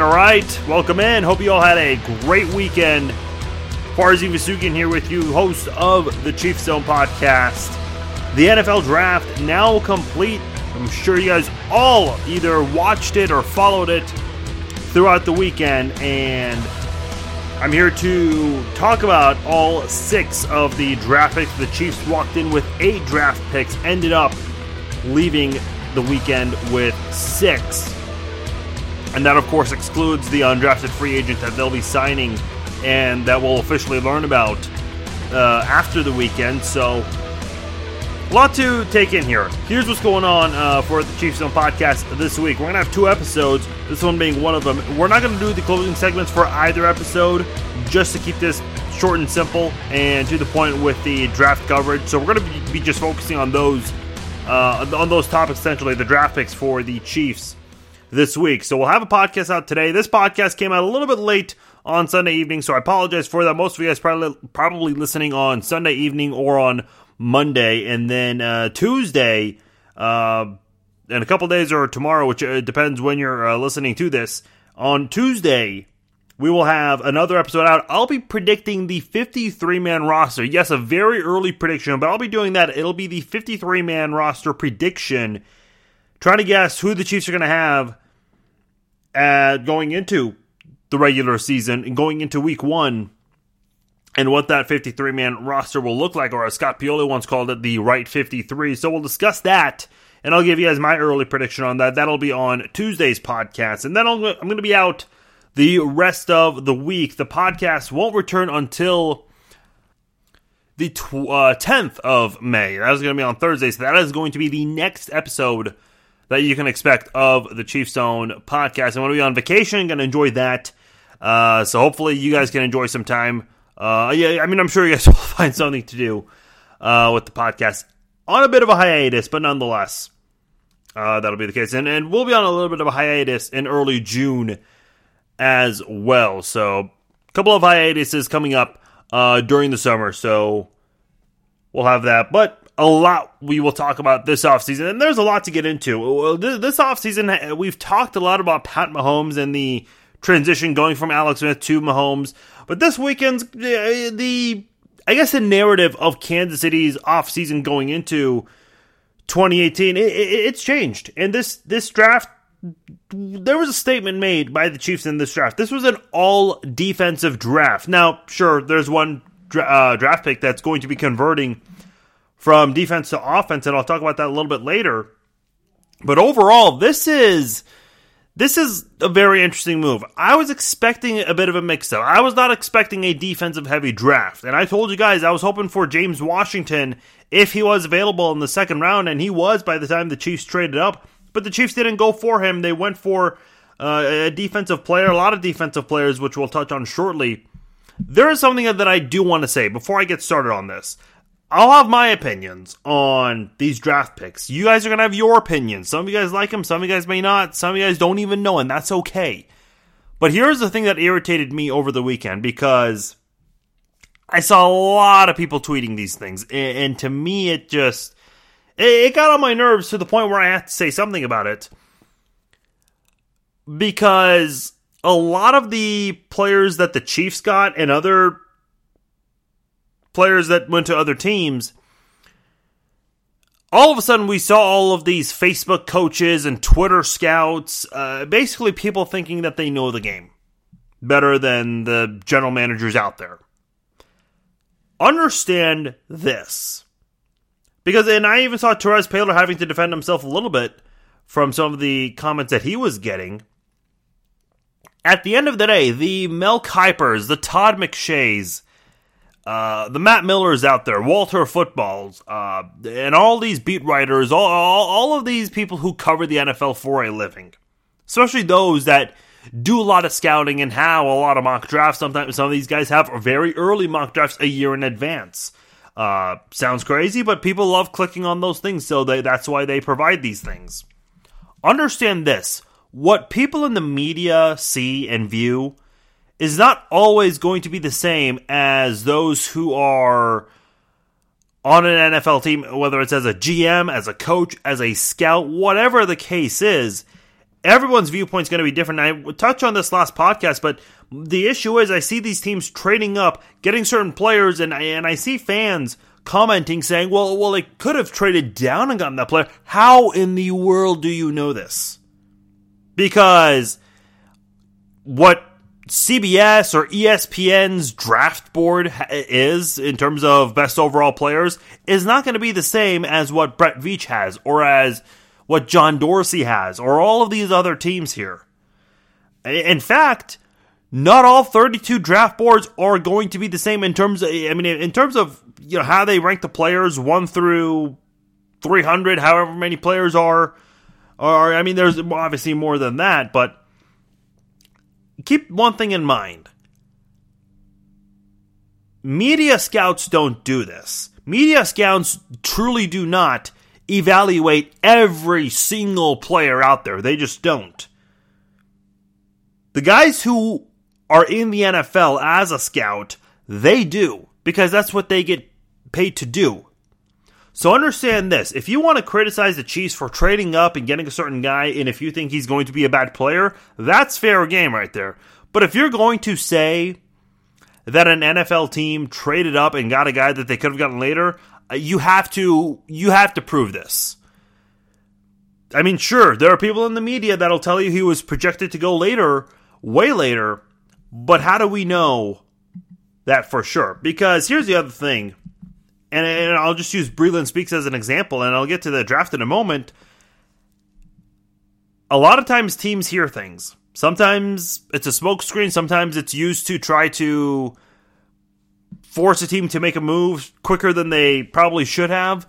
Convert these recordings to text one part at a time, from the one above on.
All right. Welcome in. Hope you all had a great weekend. Farzin Vousoughian here with you, host of the Chief Zone podcast. The NFL draft now complete. I'm sure you guys all either watched it or followed it throughout the weekend, and I'm here to talk about all six of the draft picks. The Chiefs walked in with eight draft picks, ended up leaving the weekend with six. And that, of course, excludes the undrafted free agent that they'll be signing and that we'll officially learn about uh, after the weekend. So, a lot to take in here. Here's what's going on uh, for the Chiefs Zone podcast this week. We're going to have two episodes, this one being one of them. We're not going to do the closing segments for either episode just to keep this short and simple and to the point with the draft coverage. So, we're going to be just focusing on those. Uh, on those topics, essentially, the draft picks for the Chiefs this week. So we'll have a podcast out today. This podcast came out a little bit late on Sunday evening, so I apologize for that. Most of you guys probably probably listening on Sunday evening or on Monday, and then uh, Tuesday, uh, in a couple days or tomorrow, which uh, depends when you're uh, listening to this. On Tuesday, we will have another episode out. I'll be predicting the 53 man roster. Yes, a very early prediction, but I'll be doing that. It'll be the 53 man roster prediction trying to guess who the Chiefs are going to have uh, going into the regular season and going into week one and what that 53 man roster will look like, or as Scott Pioli once called it, the right 53. So we'll discuss that, and I'll give you guys my early prediction on that. That'll be on Tuesday's podcast. And then I'm going to be out the rest of the week. The podcast won't return until the tw- uh, 10th of May. That is going to be on Thursday, so that is going to be the next episode that you can expect of the Chief Zone podcast. I'm going to be on vacation, going to enjoy that. Uh, so hopefully you guys can enjoy some time. Uh, yeah, I mean, I'm sure you guys will find something to do uh, with the podcast on a bit of a hiatus, but nonetheless, uh, that'll be the case. And, and we'll be on a little bit of a hiatus in early June as well. So a couple of hiatuses coming up uh, during the summer. So we'll have that. But a lot we will talk about this offseason, and there's a lot to get into. This offseason, we've talked a lot about Pat Mahomes and the transition going from Alex Smith to Mahomes. But this weekend's the I guess the narrative of Kansas City's offseason going into 2018 it, it, it's changed. And this this draft there was a statement made by the Chiefs in this draft. This was an all defensive draft. Now, sure, there's one uh, draft pick that's going to be converting from defense to offense, and I'll talk about that a little bit later. But overall, this is this is a very interesting move. I was expecting a bit of a mix up. I was not expecting a defensive heavy draft. And I told you guys I was hoping for James Washington if he was available in the second round, and he was by the time the Chiefs traded up. But the Chiefs didn't go for him. They went for uh, a defensive player, a lot of defensive players, which we'll touch on shortly. There is something that I do want to say before I get started on this. I'll have my opinions on these draft picks. You guys are going to have your opinions. Some of you guys like them, some of you guys may not. Some of you guys don't even know, and that's okay. But here's the thing that irritated me over the weekend because I saw a lot of people tweeting these things, and, to me, it just it got on my nerves to the point where I had to say something about it because a lot of the players that the Chiefs got and other players that went to other teams, all of a sudden we saw all of these Facebook coaches and Twitter scouts, uh, basically people thinking that they know the game better than the general managers out there. Understand this. Because, and I even saw Terez Paylor having to defend himself a little bit from some of the comments that he was getting. At the end of the day, the Mel Kipers, the Todd McShays, uh, the Matt Millers out there, Walter Footballs, uh, and all these beat writers, all, all, all of these people who cover the NFL for a living, especially those that do a lot of scouting and have a lot of mock drafts. Sometimes some of these guys have very early mock drafts a year in advance. Uh, sounds crazy, but people love clicking on those things, so they, that's why they provide these things. Understand this: what people in the media see and view is not always going to be the same as those who are on an NFL team, whether it's as a GM, as a coach, as a scout, whatever the case is. everyone's viewpoint is going to be different. I touched on this last podcast, but the issue is I see these teams trading up, getting certain players, and I, and I see fans commenting saying, "Well, well, they could have traded down and gotten that player." How in the world do you know this? Because what CBS or ESPN's draft board is in terms of best overall players is not going to be the same as what Brett Veach has or as what John Dorsey has or all of these other teams here. In fact, not all 32 draft boards are going to be the same in terms of I mean in terms of you know how they rank the players 1 through 300 however many players are or I mean there's obviously more than that but keep one thing in mind. Media scouts don't do this. Media scouts truly do not evaluate every single player out there. They just don't. The guys who are in the NFL as a scout, they do because that's what they get paid to do. So understand this. If you want to criticize the Chiefs for trading up and getting a certain guy, and if you think he's going to be a bad player, that's fair game right there. But if you're going to say that an NFL team traded up and got a guy that they could have gotten later, uh, you have to you have to prove this. I mean, sure, there are people in the media that'll tell you he was projected to go later, way later, but how do we know that for sure? Because here's the other thing and, I'll just use Breeland Speaks as an example, and I'll get to the draft in a moment. A lot of times teams hear things. Sometimes it's a smokescreen, sometimes it's used to try to force a team to make a move quicker than they probably should have.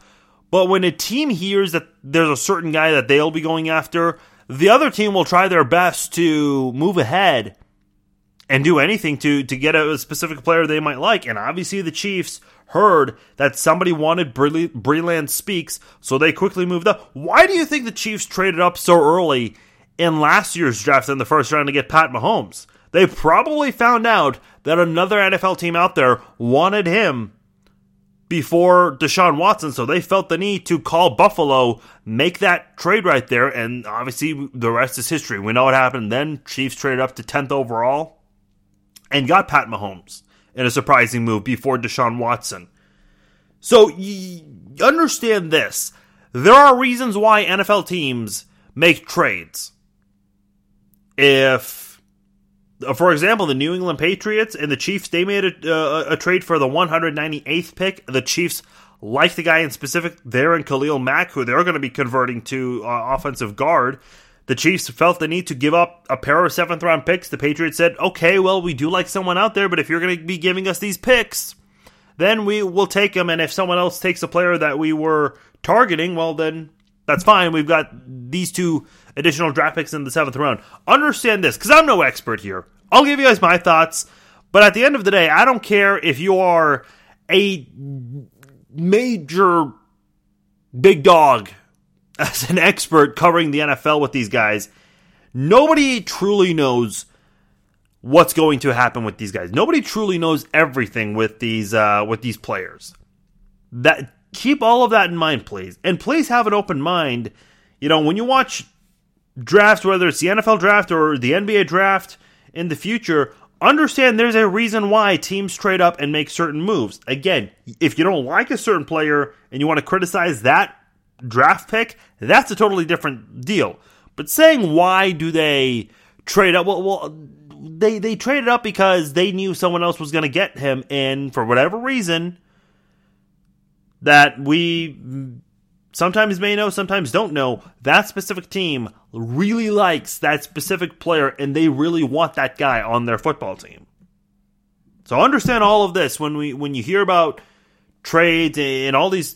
But when a team hears that there's a certain guy that they'll be going after, the other team will try their best to move ahead and do anything to to get a specific player they might like. And obviously the Chiefs heard that somebody wanted Breeland Speaks, so they quickly moved up. Why do you think the Chiefs traded up so early in last year's draft in the first round to get Pat Mahomes? They probably found out that another NFL team out there wanted him before Deshaun Watson, so they felt the need to call Buffalo, make that trade right there, and obviously the rest is history. We know what happened then. Chiefs traded up to 10th overall and got Pat Mahomes in a surprising move before Deshaun Watson. So y- understand this. There are reasons why NFL teams make trades. If, for example, the New England Patriots and the Chiefs, they made a, uh, a trade for the 198th pick. The Chiefs like the guy in specific there in Khalil Mack, who they're going to be converting to uh, offensive guard. The Chiefs felt the need to give up a pair of seventh round picks. The Patriots said, okay, well, we do like someone out there, but if you're going to be giving us these picks, then we will take them. And if someone else takes a player that we were targeting, well, then that's fine. We've got these two additional draft picks in the seventh round. Understand this, because I'm no expert here. I'll give you guys my thoughts, but at the end of the day, I don't care if you are a major big dog as an expert covering the NFL with these guys, nobody truly knows what's going to happen with these guys. Nobody truly knows everything with these uh, with these players. That keep all of that in mind, please, and please have an open mind. You know, when you watch drafts, whether it's the NFL draft or the NBA draft in the future, understand there's a reason why teams trade up and make certain moves. Again, if you don't like a certain player and you want to criticize that draft pick, that's a totally different deal. But saying why do they trade up? Well, well they they traded up because they knew someone else was going to get him, and for whatever reason that we sometimes may know, sometimes don't know, that specific team really likes that specific player, and they really want that guy on their football team. So understand all of this when we when you hear about trades and all these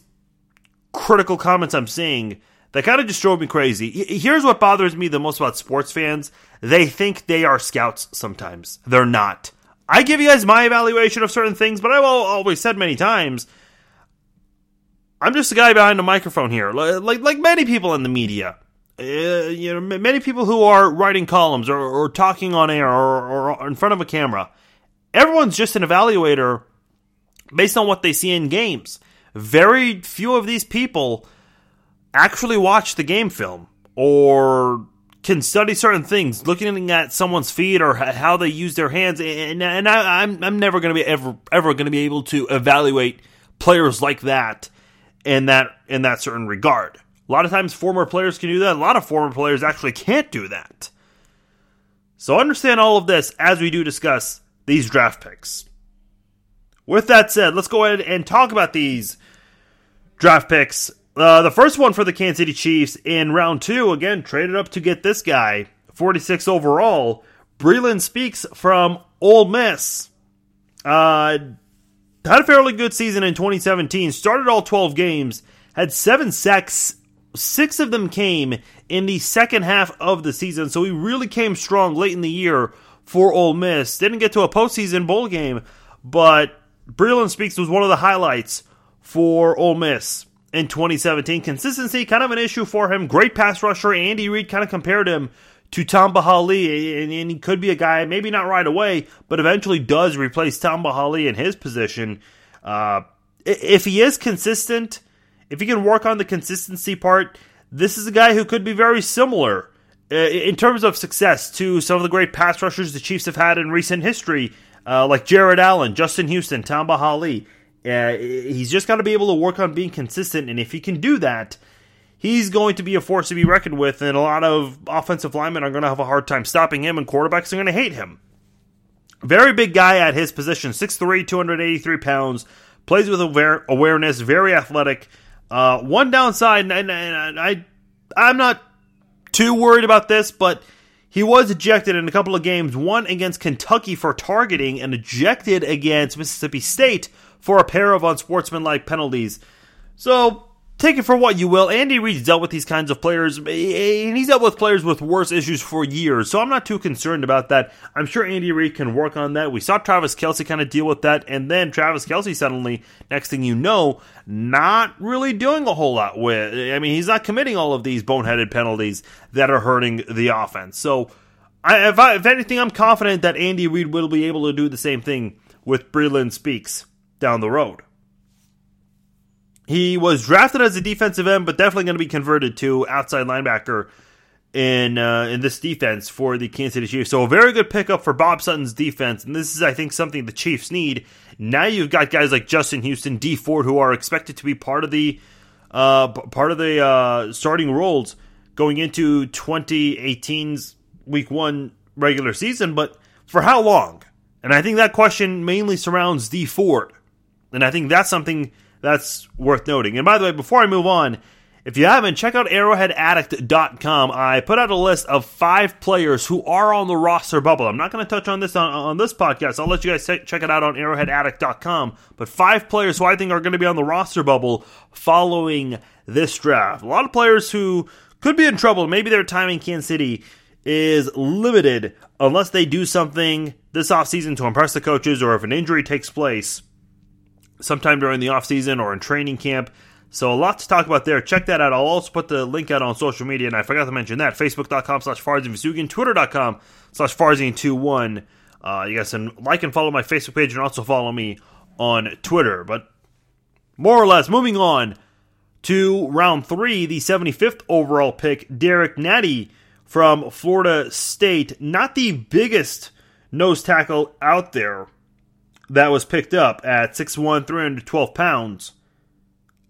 critical comments I'm seeing that kind of just drove me crazy. Here's what bothers me the most about sports fans they think they are scouts sometimes. They're not. I give you guys my evaluation of certain things, but I've always said many times. I'm just a guy behind a microphone here, like like many people in the media. Uh, you know, many people who are writing columns or, or talking on air or, or in front of a camera. Everyone's just an evaluator based on what they see in games very few of these people actually watch the game film or can study certain things, looking at someone's feet or how they use their hands, and, and I, am I'm, I'm never going to be ever ever going to be able to evaluate players like that in that in that certain regard. A lot of times, former players can do that. A lot of former players actually can't do that. So understand all of this as we do discuss these draft picks. With that said, let's go ahead and talk about these draft picks uh, the first one for the Kansas City Chiefs in round two, again, traded up to get this guy, 46 overall. Breeland Speaks from Ole Miss. Uh, had a fairly good season in 2017, started all 12 games, had seven sacks. Six of them came in the second half of the season, so he really came strong late in the year for Ole Miss. Didn't get to a postseason bowl game, but Breeland Speaks was one of the highlights for Ole Miss in 2017. Consistency, kind of an issue for him. Great pass rusher. Andy Reid kind of compared him to Tamba Hali, and, and, he could be a guy, maybe not right away, but eventually does replace Tamba Hali in his position. Uh, if he is consistent, if he can work on the consistency part, this is a guy who could be very similar uh, in terms of success to some of the great pass rushers the Chiefs have had in recent history, uh, like Jared Allen, Justin Houston, Tamba Hali. Uh, he's just got to be able to work on being consistent, and if he can do that, he's going to be a force to be reckoned with, and a lot of offensive linemen are going to have a hard time stopping him, and quarterbacks are going to hate him. Very big guy at his position, 6'3", 283 pounds, plays with aware- awareness, very athletic. Uh, one downside, and, and, and I, I'm not too worried about this, but he was ejected in a couple of games, one against Kentucky for targeting, and ejected against Mississippi State for a pair of unsportsmanlike penalties. So take it for what you will. Andy Reid's dealt with these kinds of players, and he's dealt with players with worse issues for years. So I'm not too concerned about that. I'm sure Andy Reid can work on that. We saw Travis Kelce kind of deal with that, and then Travis Kelce suddenly, next thing you know, not really doing a whole lot with. I mean, he's not committing all of these boneheaded penalties that are hurting the offense. So. I, if, I, if anything, I'm confident that Andy Reid will be able to do the same thing with Breeland Speaks down the road. He was drafted as a defensive end, but definitely going to be converted to outside linebacker in uh, in this defense for the Kansas City Chiefs. So a very good pickup for Bob Sutton's defense, and this is, I think, something the Chiefs need. Now you've got guys like Justin Houston, Dee Ford, who are expected to be part of the uh, part of the uh, starting roles going into 2018's Week One regular season. But for how long? And I think that question mainly surrounds Dee Ford. And I think that's something that's worth noting. And by the way, before I move on, if you haven't, check out arrowheadaddict.com. I put out a list of five players who are on the roster bubble. I'm not going to touch on this on, on this podcast. I'll let you guys check it out on arrowheadaddict.com. But five players who I think are going to be on the roster bubble following this draft. A lot of players who could be in trouble. Maybe their time in Kansas City is limited unless they do something this offseason to impress the coaches or if an injury takes place sometime during the offseason or in training camp. So a lot to talk about there. Check that out. I'll also put the link out on social media, and I forgot to mention that. Facebook.com slash Farzin Twitter.com slash Farzin21. Uh, you guys can like and follow my Facebook page and also follow me on Twitter. But more or less, moving on to round three, the 75th overall pick, Derrick Nnadi from Florida State. Not the biggest nose tackle out there that was picked up at 6'1, 312 pounds.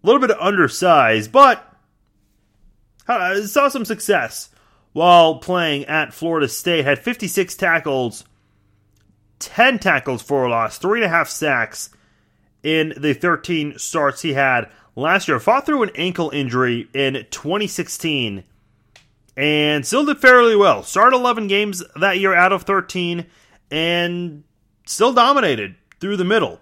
A little bit undersized, but uh, saw some success while playing at Florida State. Had 56 tackles, 10 tackles for a loss, 3.5 sacks in the 13 starts he had last year. Fought through an ankle injury in 2016 and still did fairly well. Started 11 games that year out of 13 and still dominated through the middle.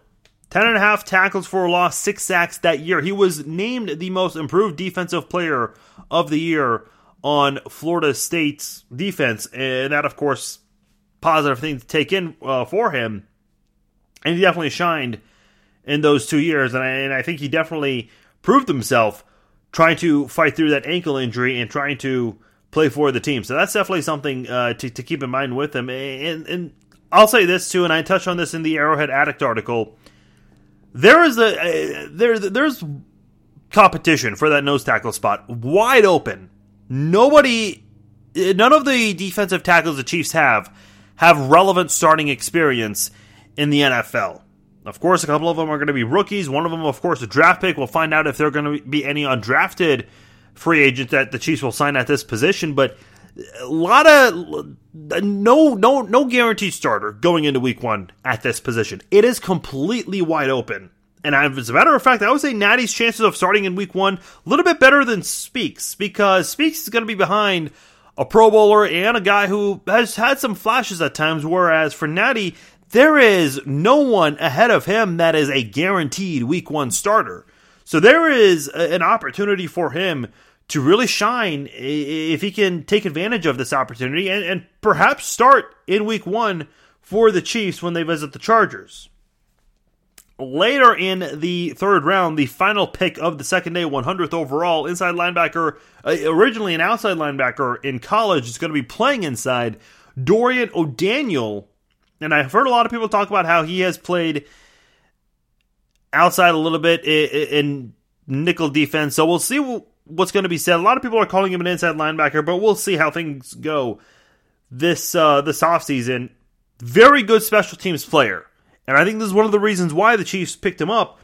10 and a half tackles for a loss, six sacks that year. He was named the most improved defensive player of the year on Florida State's defense, and that, of course, positive thing to take in uh, for him. And he definitely shined in those two years, and I, and I think he definitely proved himself trying to fight through that ankle injury and trying to play for the team. So that's definitely something uh, to, to keep in mind with him. And, and I'll say this too, and I touched on this in the Arrowhead Addict article. There is a uh, there there's competition for that nose tackle spot, wide open. Nobody none of the defensive tackles the Chiefs have have relevant starting experience in the NFL. Of course, a couple of them are going to be rookies. One of them, of course, a draft pick. We'll find out if there are going to be any undrafted free agents that the Chiefs will sign at this position. But a lot of no no no guaranteed starter going into week one at this position. It is completely wide open. And as a matter of fact, I would say Nnadi's chances of starting in week one a little bit better than Speaks because Speaks is going to be behind a Pro Bowler and a guy who has had some flashes at times. Whereas for Natty, there is no one ahead of him that is a guaranteed week one starter. So there is an opportunity for him to really shine if he can take advantage of this opportunity and, and perhaps start in week one for the Chiefs when they visit the Chargers. Later in the third round, the final pick of the second day, 100th overall, inside linebacker, uh, originally an outside linebacker in college, is going to be playing inside. Dorian O'Daniel, and I've heard a lot of people talk about how he has played outside a little bit in, nickel defense. So we'll see what's going to be said. A lot of people are calling him an inside linebacker, but we'll see how things go this uh, this offseason. Very good special teams player. And I think this is one of the reasons why the Chiefs picked him up.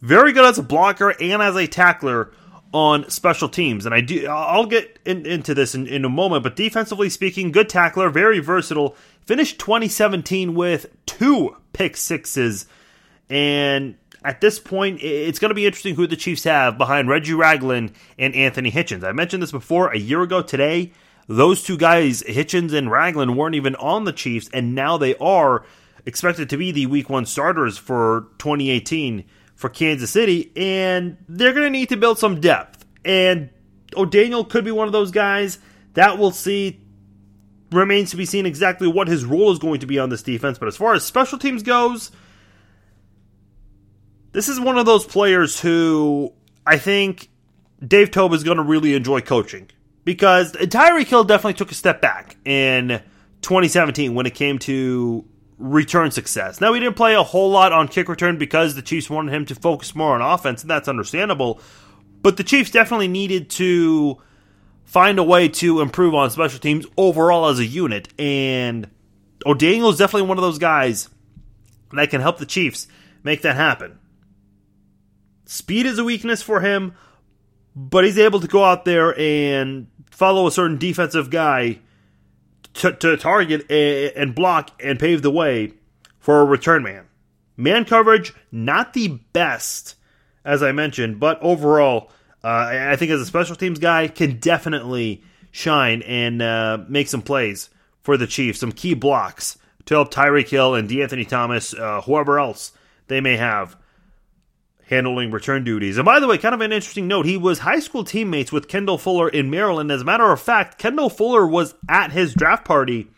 Very good as a blocker and as a tackler on special teams. And I do I'll get in, into this in, in a moment, but defensively speaking, good tackler, very versatile. Finished 2017 with two pick sixes. And at this point, it's going to be interesting who the Chiefs have behind Reggie Ragland and Anthony Hitchens. I mentioned this before a year ago today. Those two guys, Hitchens and Ragland, weren't even on the Chiefs, and now they are expected to be the week one starters for 2018 for Kansas City, and they're going to need to build some depth. And O'Daniel could be one of those guys. That we'll see. Remains to be seen exactly what his role is going to be on this defense. But as far as special teams goes, this is one of those players who I think Dave Toub is going to really enjoy coaching because Tyreek Hill definitely took a step back in 2017 when it came to return success. Now, he didn't play a whole lot on kick return because the Chiefs wanted him to focus more on offense, and that's understandable. But the Chiefs definitely needed to find a way to improve on special teams overall as a unit. And O'Daniel is definitely one of those guys that can help the Chiefs make that happen. Speed is a weakness for him, but he's able to go out there and follow a certain defensive guy to, to target and block and pave the way for a return man. Man coverage, not the best, as I mentioned, but overall, uh, I think as a special teams guy, can definitely shine and uh, make some plays for the Chiefs, some key blocks to help Tyreek Hill and De'Anthony Thomas, uh, whoever else they may have handling return duties. And by the way, kind of an interesting note, he was high school teammates with Kendall Fuller in Maryland. As a matter of fact, Kendall Fuller was at his draft party,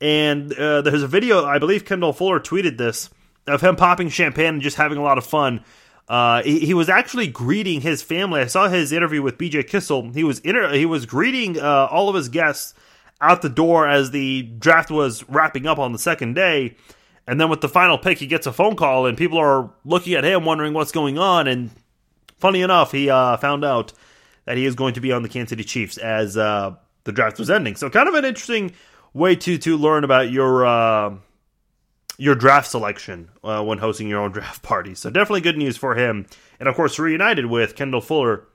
and uh, there's a video, I believe Kendall Fuller tweeted this, of him popping champagne and just having a lot of fun. Uh, he, he, was actually greeting his family. I saw his interview with BJ Kissel. He was inter- he was greeting uh, all of his guests out the door as the draft was wrapping up on the second day and then with the final pick, he gets a phone call, and people are looking at him, wondering what's going on. And funny enough, he uh, found out that he is going to be on the Kansas City Chiefs as uh, the draft was ending. So, kind of an interesting way to to learn about your uh, your draft selection uh, when hosting your own draft party. So, definitely good news for him. And of course, reunited with Kendall Fuller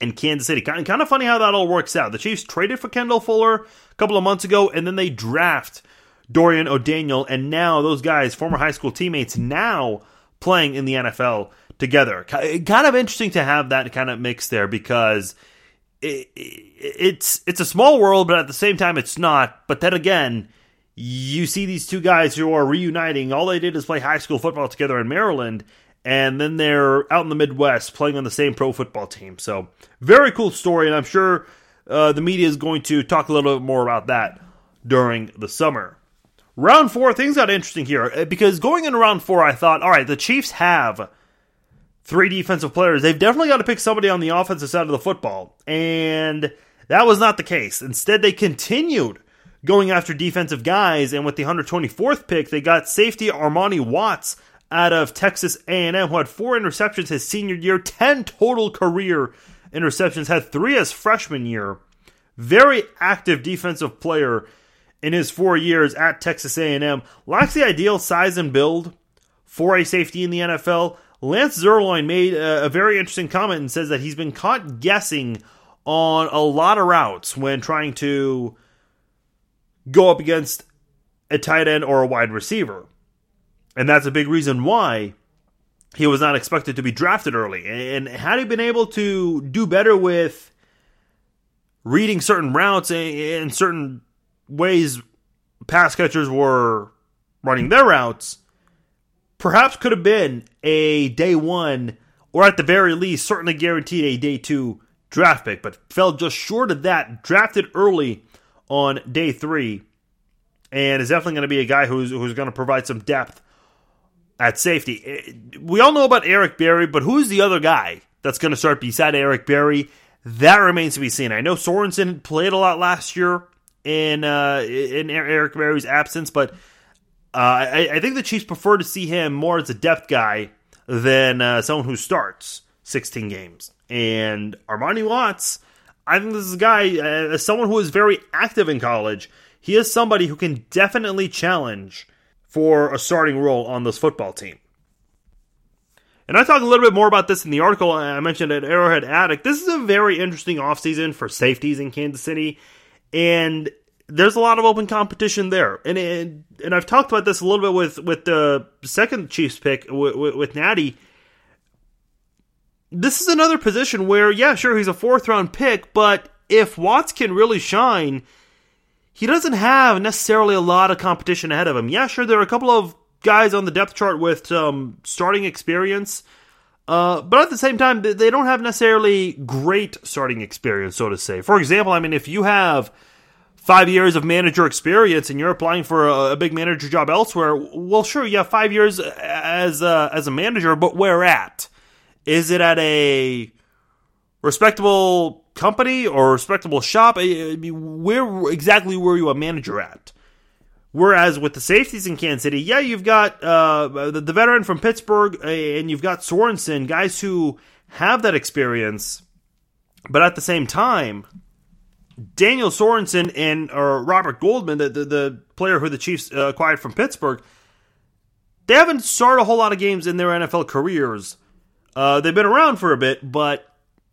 in Kansas City. Kind kind of funny how that all works out. The Chiefs traded for Kendall Fuller a couple of months ago, and then they draft Dorian O'Daniel, and now those guys, former high school teammates, now playing in the NFL together. Kind of interesting to have that kind of mix there because it, it's it's a small world, but at the same time, it's not. But then again, you see these two guys who are reuniting. All they did is play high school football together in Maryland, and then they're out in the Midwest playing on the same pro football team. So very cool story, and I'm sure uh, the media is going to talk a little bit more about that during the summer. Round four, things got interesting here uh, because going into round four, I thought, all right, the Chiefs have three defensive players. They've definitely got to pick somebody on the offensive side of the football. And that was not the case. Instead, they continued going after defensive guys. And with the 124th pick, they got safety Armani Watts out of Texas A&M, who had four interceptions his senior year, 10 total career interceptions, had three as freshman year. very active defensive player in his four years at Texas A&M. Lacks the ideal size and build for a safety in the NFL. Lance Zierlein made a, a very interesting comment and says that he's been caught guessing on a lot of routes when trying to go up against a tight end or a wide receiver. And that's a big reason why he was not expected to be drafted early. And had he been able to do better with reading certain routes and certain ways pass catchers were running their routes, perhaps could have been a day one, or at the very least, certainly guaranteed a day two draft pick, but fell just short of that. Drafted early on day three, and is definitely going to be a guy who's who's going to provide some depth at safety. Eh, we all know about Eric Berry, but who's the other guy that's going to start beside Eric Berry? That remains to be seen. I know Sorensen played a lot last year in uh, in Eric Berry's absence, but uh, I, I, think the Chiefs prefer to see him more as a depth guy than uh, someone who starts 16 games. And Armani Watts, I think this is a guy, uh, as someone who is very active in college, he is somebody who can definitely challenge for a starting role on this football team. And I talk a little bit more about this in the article I mentioned at Arrowhead Addict. This is a very interesting offseason for safeties in Kansas City. And there's a lot of open competition there, and and, and I've talked about this a little bit with with the second Chiefs pick with, with, with Nnadi. This is another position where, yeah, sure, he's a fourth round pick, but if Watts can really shine, he doesn't have necessarily a lot of competition ahead of him. Yeah, sure, there are a couple of guys on the depth chart with some starting experience. Uh, but at the same time, they don't have necessarily great starting experience, so to say. For example, I mean, if you have five years of manager experience and you're applying for a, a, big manager job elsewhere, well, sure, you have five years as a, as a manager, but where at? Is it at a respectable company or respectable shop? Where exactly were you a manager at? Whereas with the safeties in Kansas City, yeah, you've got uh, the, the, veteran from Pittsburgh and you've got Sorensen, guys who have that experience, but at the same time, Daniel Sorensen and or Robert Golden, the, the, the player who the Chiefs acquired from Pittsburgh, they haven't started a whole lot of games in their NFL careers. Uh, they've been around for a bit, but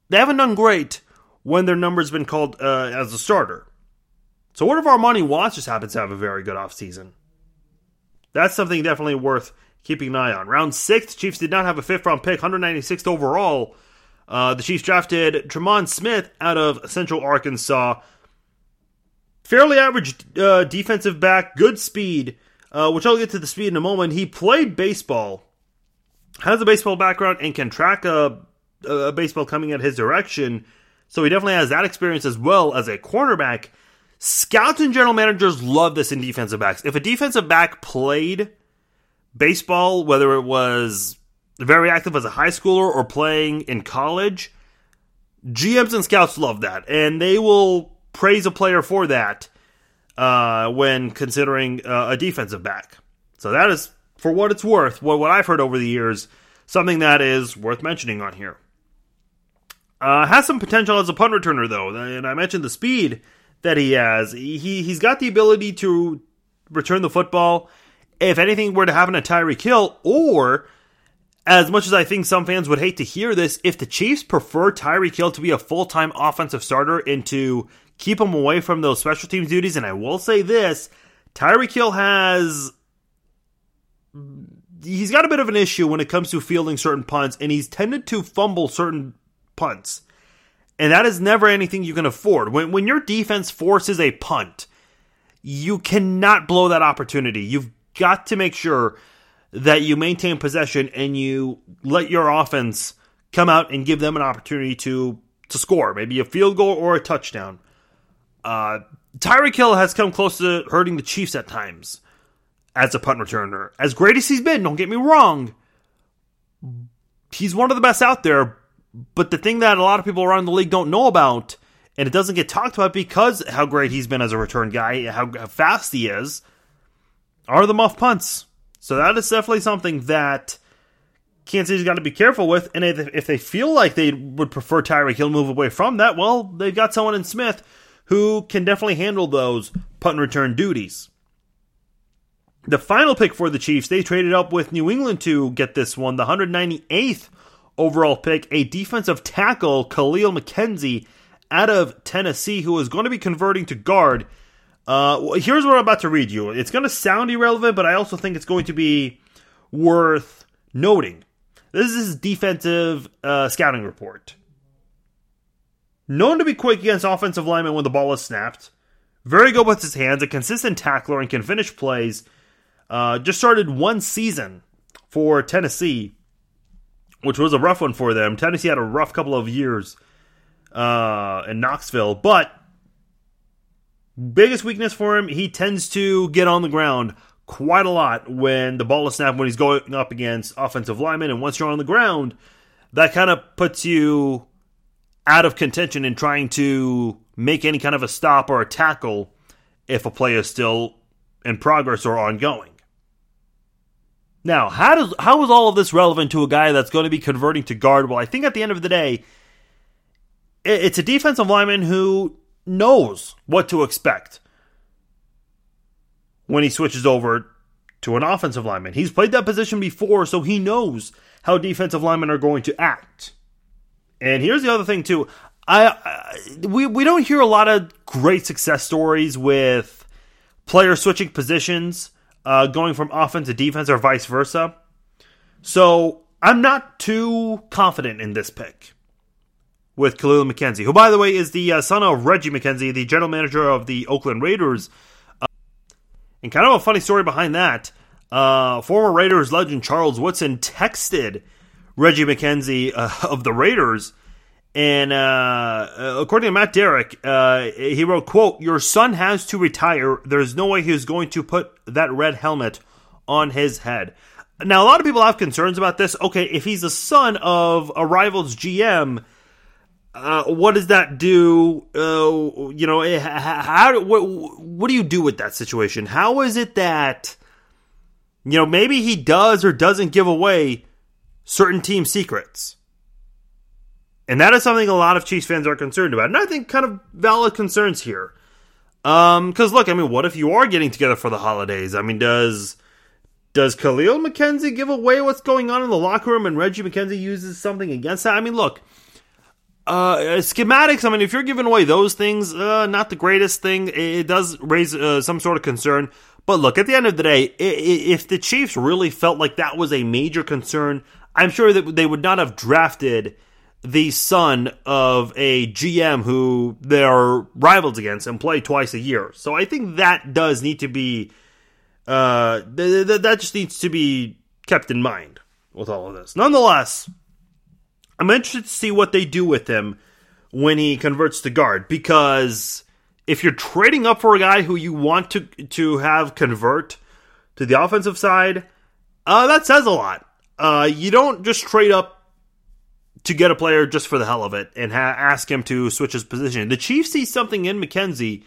they haven't done great when their number's been called uh, as a starter. So what if Armani Watts just happens to have a very good offseason? That's something definitely worth keeping an eye on. Round six, Chiefs did not have a fifth round pick, 196th overall. Uh, the Chiefs drafted Tremon Smith out of Central Arkansas. Fairly average uh, defensive back, good speed, uh, which I'll get to the speed in a moment. He played baseball, has a baseball background, and can track a, a baseball coming at his direction. So he definitely has that experience as well as a cornerback. Scouts and general managers love this in defensive backs. If a defensive back played baseball, whether it was very active as a high schooler or playing in college, GMs and scouts love that, and they will praise a player for that uh, when considering uh, a defensive back. So that is, for what it's worth, what, what I've heard over the years, something that is worth mentioning on here. Uh, has some potential as a punt returner, though, and I mentioned the speed that he has. He he's got the ability to return the football. If anything were to happen to Tyreek Hill, or as much as I think some fans would hate to hear this, if the Chiefs prefer Tyreek Hill to be a full time offensive starter and to keep him away from those special teams duties, and I will say this Tyreek Hill has. He's got a bit of an issue when it comes to fielding certain punts, and he's tended to fumble certain punts. And that is never anything you can afford. When, when your defense forces a punt, you cannot blow that opportunity. You've got to make sure that you maintain possession and you let your offense come out and give them an opportunity to to score, maybe a field goal or a touchdown. Uh, Tyreek Hill has come close to hurting the Chiefs at times as a punt returner. As great as he's been, don't get me wrong, he's one of the best out there. But the thing that a lot of people around the league don't know about, and it doesn't get talked about because how great he's been as a return guy, how, how fast he is, are the muff punts. So that is definitely something that Kansas City's got to be careful with. And if, if they feel like they would prefer Tyreek Hill move away from that, well, they've got someone in Smith who can definitely handle those punt and return duties. The final pick for the Chiefs, they traded up with New England to get this one, the 198th overall pick, a defensive tackle, Kahlil McKenzie, out of Tennessee, who is going to be converting to guard. Uh, here's what I'm about to read you. It's going to sound irrelevant, but I also think it's going to be worth noting. This is defensive uh, scouting report. Known to be quick against offensive linemen when the ball is snapped. Very good with his hands, a consistent tackler, and can finish plays. Uh, just started one season for Tennessee, which was a rough one for them. Tennessee had a rough couple of years uh, in Knoxville, but biggest weakness for him, he tends to get on the ground quite a lot when the ball is snapped when he's going up against offensive linemen. And once you're on the ground, that kind of puts you out of contention in trying to make any kind of a stop or a tackle if a play is still in progress or ongoing. Now, how does how is all of this relevant to a guy that's going to be converting to guard? Well, I think at the end of the day, it's a defensive lineman who knows what to expect when he switches over to an offensive lineman. He's played that position before, so he knows how defensive linemen are going to act. And here's the other thing too. I, I we we don't hear a lot of great success stories with players switching positions, uh, going from offense to defense or vice versa. So I'm not too confident in this pick with Kahlil McKenzie, who, by the way, is the uh, son of Reggie McKenzie, the general manager of the Oakland Raiders. Uh, and kind of a funny story behind that. Uh, former Raiders legend Charles Woodson texted Reggie McKenzie uh, of the Raiders. And uh, uh, according to Matt Derrick, he wrote, "quote Your son has to retire. There's no way he's going to put that red helmet on his head." Now, a lot of people have concerns about this. Okay, if he's the son of a rival's GM, uh, what does that do? Uh, you know, eh, how what what do you do with that situation? How is it that you know maybe he does or doesn't give away certain team secrets. And that is something a lot of Chiefs fans are concerned about. And I think kind of valid concerns here. Um, because look, I mean, what if you are getting together for the holidays? I mean, does does Kahlil McKenzie give away what's going on in the locker room and Reggie McKenzie uses something against that? I mean, look, uh, schematics, I mean, if you're giving away those things, uh, not the greatest thing. It does raise uh, some sort of concern. But look, at the end of the day, if the Chiefs really felt like that was a major concern, I'm sure that they would not have drafted the son of a GM who they're rivals against and play twice a year. So I think that does need to be uh, th- th- that just needs to be kept in mind with all of this. Nonetheless, I'm interested to see what they do with him when he converts to guard because if you're trading up for a guy who you want to to have convert to the offensive side, uh, that says a lot. Uh, you don't just trade up to get a player just for the hell of it and ha- ask him to switch his position. The Chiefs see something in McKenzie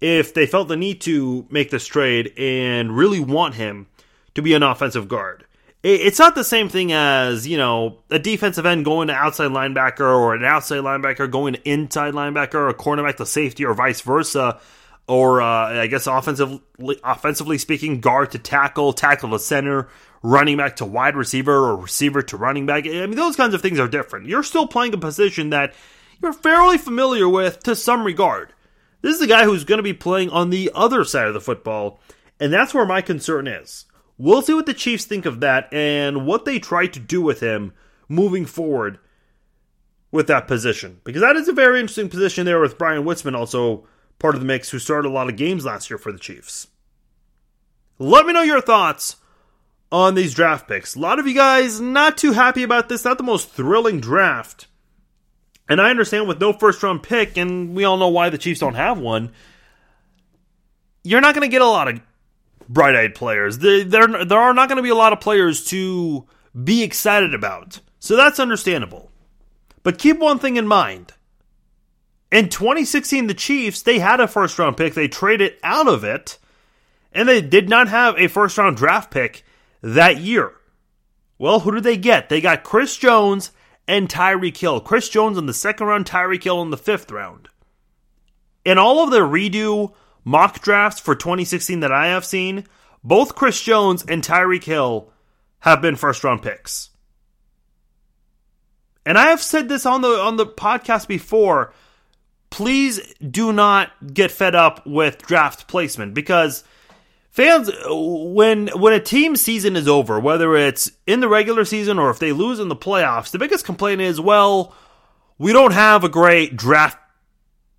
if they felt the need to make this trade and really want him to be an offensive guard. It's not the same thing as, you know, a defensive end going to outside linebacker or an outside linebacker going to inside linebacker or a cornerback to safety or vice versa. Or uh, I guess offensively, offensively speaking, guard to tackle, tackle to center, running back to wide receiver or receiver to running back. I mean, those kinds of things are different. You're still playing a position that you're fairly familiar with to some regard. This is a guy who's going to be playing on the other side of the football, and that's where my concern is. We'll see what the Chiefs think of that and what they try to do with him moving forward with that position. Because that is a very interesting position there with Bryan Witzmann also part of the mix, who started a lot of games last year for the Chiefs. Let me know your thoughts on these draft picks. A lot of you guys not too happy about this, not the most thrilling draft. And I understand with no first round pick, and we all know why the Chiefs don't have one, you're not going to get a lot of bright eyed players. There, there, are not going to be a lot of players to be excited about. So that's understandable. But keep one thing in mind. In 2016, the Chiefs, they had a first round pick. They traded out of it, and they did not have a first round draft pick that year. Well, who did they get? They got Chris Jones and Tyreek Hill. Chris Jones in the second round, Tyreek Hill in the fifth round. in all of the redo mock drafts for 2016 that I have seen, both Chris Jones and Tyreek Hill have been first round picks. And I have said this on the on the podcast before. Please do not get fed up with draft placement because fans when when a team season is over, whether it's in the regular season or if they lose in the playoffs, the biggest complaint is, well, we don't have a great draft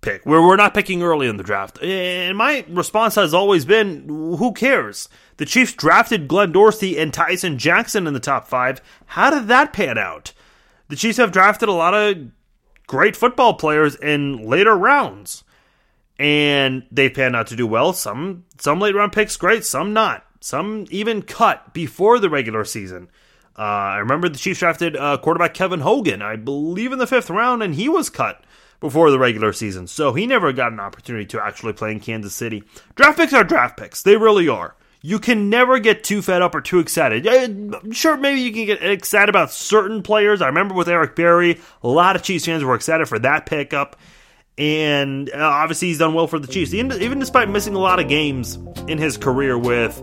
pick. Where we're not picking early in the draft. And my response has always been, who cares? The Chiefs drafted Glenn Dorsey and Tyson Jackson in the top five. How did that pan out? The Chiefs have drafted a lot of great football players in later rounds. And they panned out to do well. Some some late round picks great, some not. Some even cut before the regular season. Uh, I remember the Chiefs drafted uh, quarterback Kevin Hogan, I believe in the fifth round, and he was cut before the regular season. So he never got an opportunity to actually play in Kansas City. Draft picks are draft picks. They really are. You can never get too fed up or too excited. Sure, maybe you can get excited about certain players. I remember with Eric Berry, a lot of Chiefs fans were excited for that pickup. And uh, obviously, he's done well for the Chiefs, even, despite missing a lot of games in his career with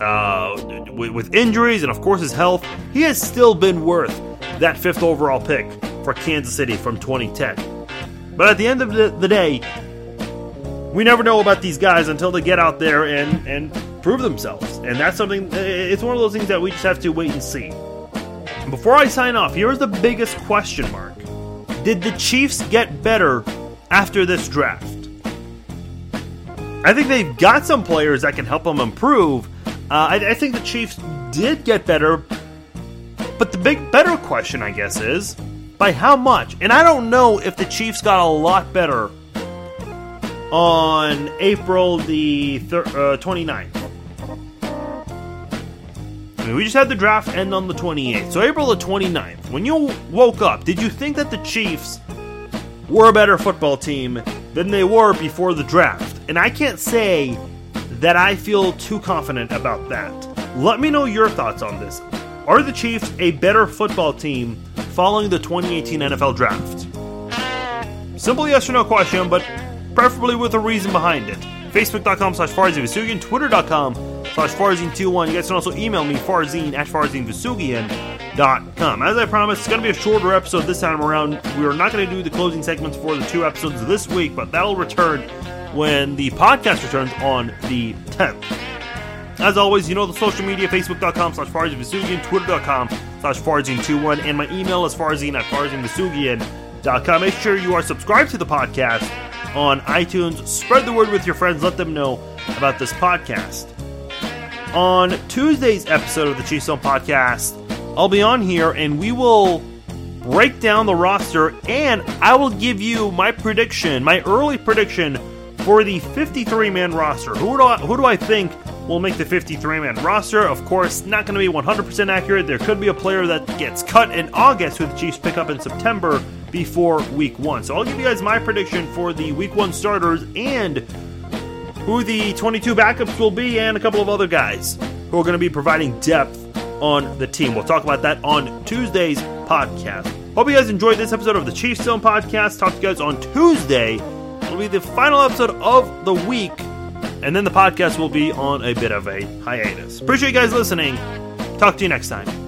uh, with, injuries and, of course, his health, he has still been worth that fifth overall pick for Kansas City from 2010. But at the end of the, the day, we never know about these guys until they get out there and, and prove themselves. And that's something, it's one of those things that we just have to wait and see. Before I sign off, here's the biggest question mark Did the Chiefs get better after this draft? I think they've got some players that can help them improve. Uh, I, I think the Chiefs did get better, but the big, better question, I guess, is by how much? And I don't know if the Chiefs got a lot better on April the thir- uh, 29th. I mean, we just had the draft end on the 28th. So, April the 29th, when you woke up, did you think that the Chiefs were a better football team than they were before the draft? And I can't say that I feel too confident about that. Let me know your thoughts on this. Are the Chiefs a better football team following the 2018 NFL Draft? Simple yes or no question, but preferably with a reason behind it. Facebook.com slash Farzin Twitter.com slash Farzin21. You guys can also email me, Farzin at FarzinVousoughian.com. As I promised, it's going to be a shorter episode this time around. We are not going to do the closing segments for the two episodes this week, but that'll return when the podcast returns on the 10th. As always, you know the social media, facebook.com slash Farzin twitter.com slash Farzin21, and my email is farzin at farzinVousoughian.com. Make sure you are subscribed to the podcast on iTunes. Spread the word with your friends. Let them know about this podcast. On Tuesday's episode of the Chiefs Zone podcast, I'll be on here and we will break down the roster and I will give you my prediction, my early prediction for the 53 man roster. Who do I, who do I think will make the 53 man roster. Of course, not going to be 100% accurate. There could be a player that gets cut in August who the Chiefs pick up in September before week one. So I'll give you guys my prediction for the week one starters and who the 22 backups will be, and a couple of other guys who are going to be providing depth on the team. We'll talk about that on Tuesday's podcast. Hope you guys enjoyed this episode of the Chiefs Zone podcast. Talk to you guys on Tuesday. It'll be the final episode of the week and then the podcast will be on a bit of a hiatus. Appreciate you guys listening. Talk to you next time.